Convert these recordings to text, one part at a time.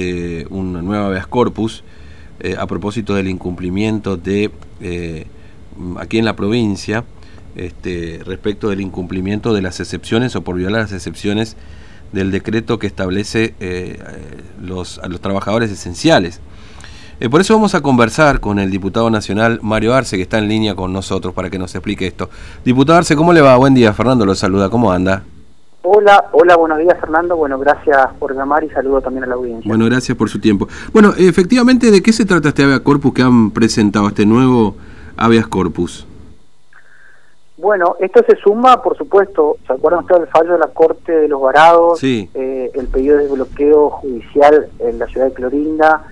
eh, una nueva habeas corpus eh, a propósito del incumplimiento de eh, aquí en la provincia este, respecto del incumplimiento de las excepciones o por violar las excepciones del decreto que establece a los trabajadores esenciales. Por eso vamos a conversar con el diputado nacional Mario Arce, que está en línea con nosotros para que nos explique esto. Diputado Arce, ¿cómo le va? Buen día, Fernando lo saluda, ¿cómo anda? Hola, hola, buenos días Fernando. Bueno, gracias por llamar y saludo también a la audiencia. Bueno, gracias por su tiempo. Bueno, efectivamente, ¿de qué se trata este habeas corpus que han presentado, este nuevo habeas corpus? Bueno, esto se suma, por supuesto, ¿se acuerdan ustedes del fallo de la Corte de los Varados? Sí. Eh, el pedido de bloqueo judicial en la ciudad de Clorinda,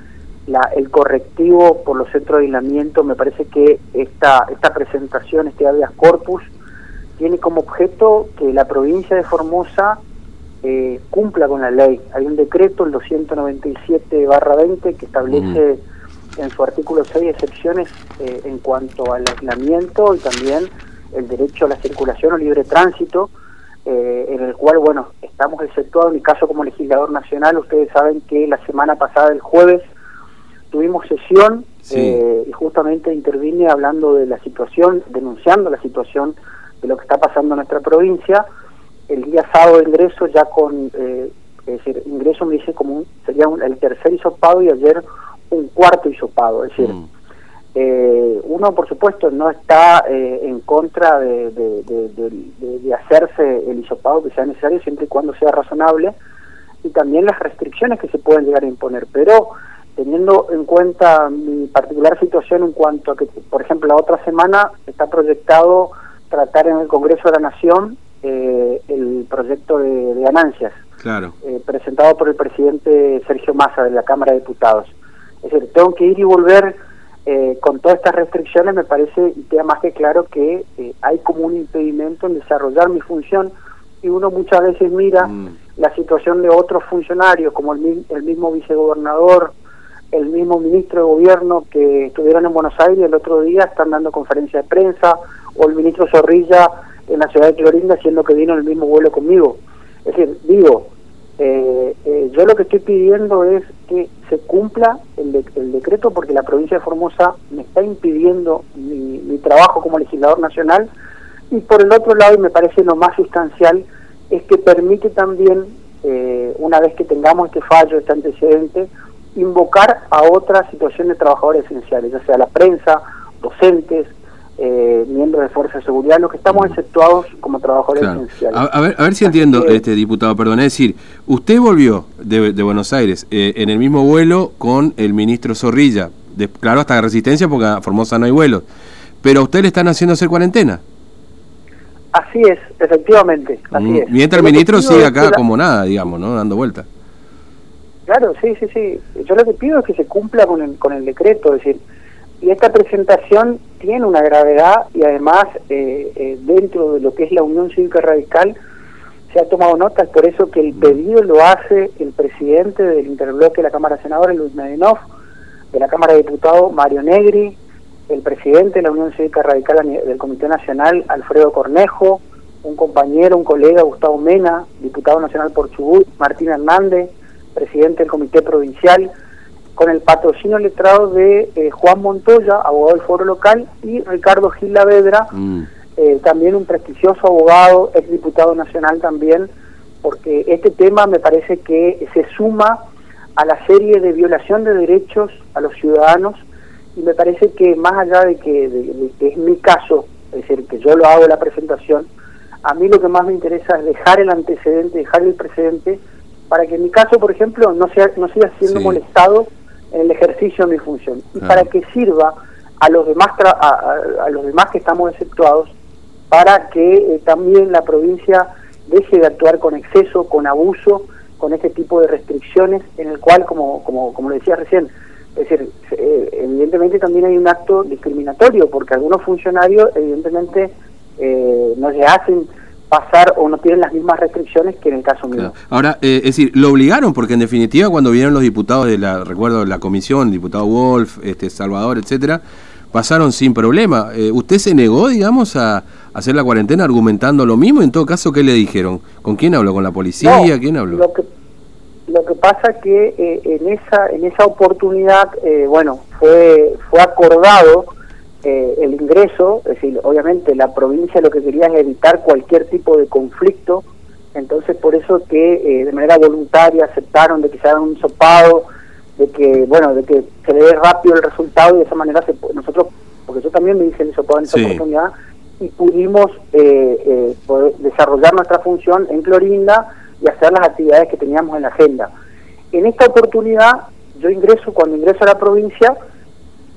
la, el correctivo por los centros de aislamiento, me parece que esta, esta presentación, este habeas corpus, tiene como objeto que la provincia de Formosa eh, cumpla con la ley. Hay un decreto, el 297-20, que establece en su artículo 6 excepciones eh, en cuanto al aislamiento y también el derecho a la circulación o libre tránsito, eh, en el cual, bueno, estamos exceptuados. En mi caso como legislador nacional, ustedes saben que la semana pasada, el jueves, tuvimos sesión Sí. eh, y justamente intervine hablando de la situación, denunciando la situación de lo que está pasando en nuestra provincia. El día sábado ingreso ya con, eh, es decir, ingreso me dice como un, sería un- el tercer hisopado y ayer un cuarto hisopado. Es decir, Mm. eh, uno por supuesto no está eh, en contra de, de- de- hacerse el hisopado que sea necesario siempre y cuando sea razonable y también las restricciones que se pueden llegar a imponer. Pero teniendo en cuenta mi particular situación en cuanto a que, por ejemplo, la otra semana está proyectado tratar en el Congreso de la Nación eh, el proyecto de, de ganancias Claro. eh, presentado por el presidente Sergio Massa de la Cámara de Diputados. Es decir, tengo que ir y volver eh, con todas estas restricciones, me parece y queda más que claro que eh, hay como un impedimento en desarrollar mi función y uno muchas veces mira Mm. la situación de otros funcionarios, como el mismo vicegobernador, el mismo ministro de gobierno que estuvieron en Buenos Aires el otro día, están dando conferencia de prensa, o el ministro Zorrilla en la ciudad de Clorinda, siendo que vino en el mismo vuelo conmigo. Es decir, digo, eh, eh, yo lo que estoy pidiendo es que se cumpla el, de- el decreto porque la provincia de Formosa me está impidiendo mi, mi trabajo como legislador nacional y por el otro lado, y me parece lo más sustancial, es que permite también, eh, una vez que tengamos este fallo, este antecedente, invocar a otra situación de trabajadores esenciales, ya sea la prensa, docentes, eh, miembros de fuerza de seguridad, los que estamos exceptuados como trabajadores Claro. esenciales. A, a ver, a ver si entiendo, Así que- este diputado, perdón, es decir, usted volvió de, de Buenos Aires eh, en el mismo vuelo con el ministro Zorrilla, de, claro, hasta Resistencia porque a Formosa no hay vuelos, pero a usted le están haciendo hacer cuarentena. Así es, efectivamente, así Mm, es. Mientras el ministro sigue acá la- como nada, digamos, ¿no? Dando vueltas. Claro, sí, sí, sí. Yo lo que pido es que se cumpla con el, con el decreto, es decir, y esta presentación tiene una gravedad y además eh, eh, dentro de lo que es la Unión Cívica Radical se ha tomado nota, es por eso que el pedido lo hace el presidente del interbloque de la Cámara de Senadores, Luis Medinov, de la Cámara de Diputados, Mario Negri, el presidente de la Unión Cívica Radical del Comité Nacional, Alfredo Cornejo, un compañero, un colega, Gustavo Mena, diputado nacional por Chubut, Martín Hernández, presidente del Comité Provincial, con el patrocinio letrado de eh, Juan Montoya, abogado del Foro Local, y Ricardo Gil Lavedra, Mm. eh, también un prestigioso abogado, exdiputado nacional también, porque este tema me parece que se suma a la serie de violación de derechos a los ciudadanos y me parece que más allá de que, de- de que es mi caso, es decir, que yo lo hago la presentación, a mí lo que más me interesa es dejar el antecedente, dejar el precedente, para que en mi caso, por ejemplo, no, sea, no siga siendo Sí. molestado en el ejercicio de mi función y Claro. para que sirva a los demás tra- a, a- a los demás que estamos exceptuados para que eh, también la provincia deje de actuar con exceso, con abuso, con este tipo de restricciones, en el cual, como, como, como le decía recién, es decir, eh, evidentemente también hay un acto discriminatorio, porque algunos funcionarios evidentemente eh, no se hacen pasar o no tienen las mismas restricciones que en el caso mío. Claro. Ahora, eh, es decir, lo obligaron porque en definitiva cuando vinieron los diputados de la, recuerdo, la comisión, diputado Wolf, este, Salvador, etcétera, pasaron sin problema. Eh, ¿Usted se negó, digamos, a hacer la cuarentena argumentando lo mismo? En todo caso, ¿qué le dijeron? ¿Con quién habló? ¿Con la policía? No, ¿Quién habló? Lo que, Lo que pasa que eh, en esa en esa oportunidad, eh, bueno, fue fue acordado eh, el ingreso, es decir, obviamente la provincia lo que quería es evitar cualquier tipo de conflicto, entonces por eso que de manera voluntaria aceptaron de que se haga un sopado, de que bueno, de que se le dé rápido el resultado y de esa manera se, nosotros, porque yo también me hice el sopado en esa oportunidad y pudimos poder desarrollar nuestra función en Clorinda y hacer las actividades que teníamos en la agenda. En esta oportunidad, yo ingreso, cuando ingreso a la provincia,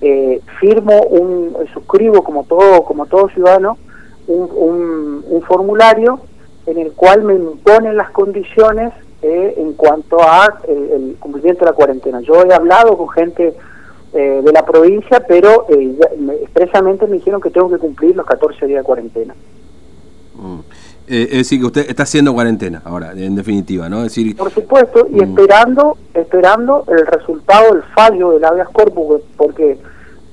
eh, firmo un, suscribo como todo, como todo ciudadano, un, un, formulario en el cual me imponen las condiciones eh, en cuanto a el, cumplimiento de la cuarentena. Yo he hablado con gente eh, de la provincia, pero expresamente me dijeron que tengo que cumplir los 14 días de cuarentena. Mm. Eh, es decir, que usted está haciendo cuarentena ahora, en definitiva, ¿no? decir, Por supuesto, y mm. esperando esperando el resultado del fallo del habeas corpus, porque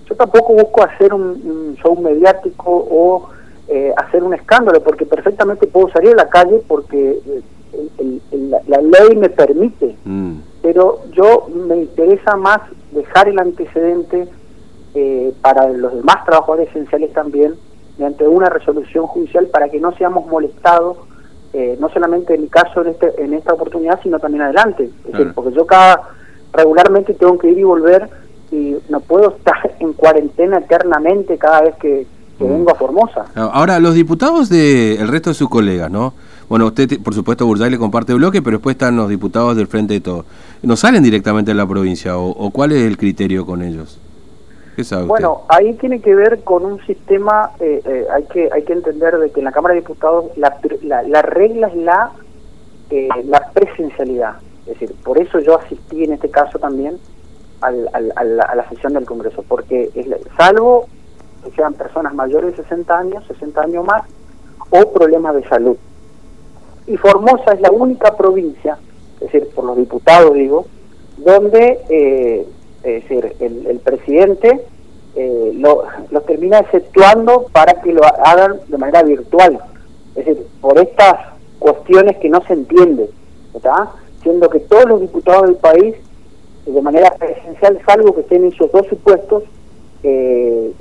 yo tampoco busco hacer un, show mediático o eh, hacer un escándalo, porque perfectamente puedo salir a la calle porque eh, la, ley me permite, mm. pero yo me interesa más dejar el antecedente para los demás trabajadores esenciales también, mediante una resolución judicial para que no seamos molestados, eh, no solamente en mi caso en, este, en esta oportunidad, sino también adelante. Es decir, porque yo cada regularmente tengo que ir y volver y no puedo estar en cuarentena eternamente cada vez que, mm. vengo a Formosa. Ahora, los diputados del el resto de sus colegas, ¿no? Bueno, usted, por supuesto, Burday le comparte bloque, pero después están los diputados del Frente de Todo. ¿No salen directamente de la provincia o cuál es el criterio con ellos? Bueno, ahí tiene que ver con un sistema, eh, eh, hay que hay que entender de que en la Cámara de Diputados la, la, regla es la, eh, la presencialidad. Es decir, por eso yo asistí en este caso también al, al, a la sesión del Congreso, porque es, salvo que sean personas mayores de 60 años, 60 años más, o problemas de salud. Y Formosa es la única provincia, es decir, por los diputados digo, donde eh, es decir, el, presidente eh, lo, termina exceptuando para que lo hagan de manera virtual. Es decir, por estas cuestiones que no se entienden, ¿está? Siendo que todos los diputados del país, de manera presencial, salvo que estén en esos dos supuestos, eh,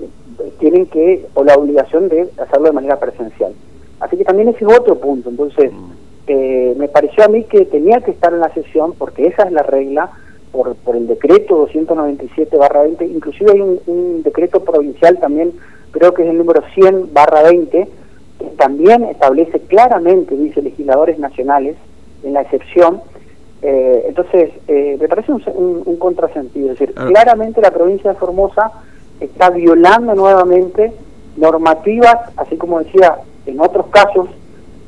tienen que, o la obligación de hacerlo de manera presencial. Así que también ese es otro punto. Entonces, mm. eh, me pareció a mí que tenía que estar en la sesión, porque esa es la regla, por, por el decreto 297-20, inclusive hay un, decreto provincial también, creo que es el número 100-20, que también establece claramente, dice legisladores nacionales, en la excepción, eh, entonces eh, me parece un, un, contrasentido, es decir, ah. claramente la provincia de Formosa está violando nuevamente normativas, así como decía en otros casos,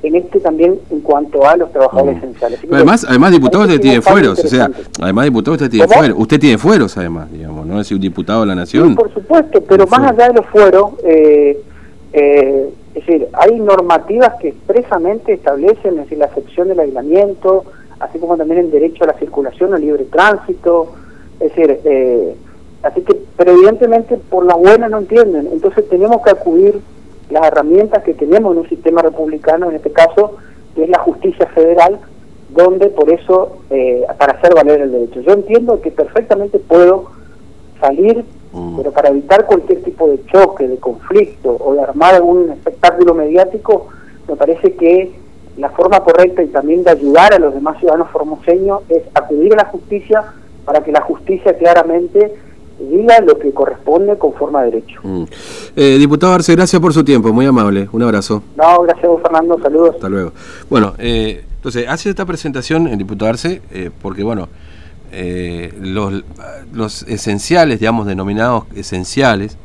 en este también en cuanto a los trabajadores mm. esenciales. además, además diputado usted tiene fueros, o sea, además diputado usted tiene fueros, usted tiene fueros además, digamos, ¿no? Es un diputado de la nación. por supuesto, pero más allá de los fueros, eh, eh, es decir, hay normativas que expresamente establecen es decir, la excepción del aislamiento, así como también el derecho a la circulación, al libre tránsito, es decir, eh, así que, pero evidentemente por la buena no entienden, entonces tenemos que acudir las herramientas que tenemos en un sistema republicano, en este caso, que es la justicia federal, donde por eso, eh, para hacer valer el derecho. Yo entiendo que perfectamente puedo salir, mm. pero para evitar cualquier tipo de choque, de conflicto o de armar algún espectáculo mediático, me parece que la forma correcta y también de ayudar a los demás ciudadanos formoseños es acudir a la justicia para que la justicia claramente diga lo que corresponde conforme a derecho. Mm. Eh, diputado Arce, gracias por su tiempo, muy amable, un abrazo. No, gracias Fernando, saludos. Hasta luego. Bueno, eh, entonces, hace esta presentación el diputado Arce, eh, porque bueno, los, los esenciales, digamos, denominados esenciales,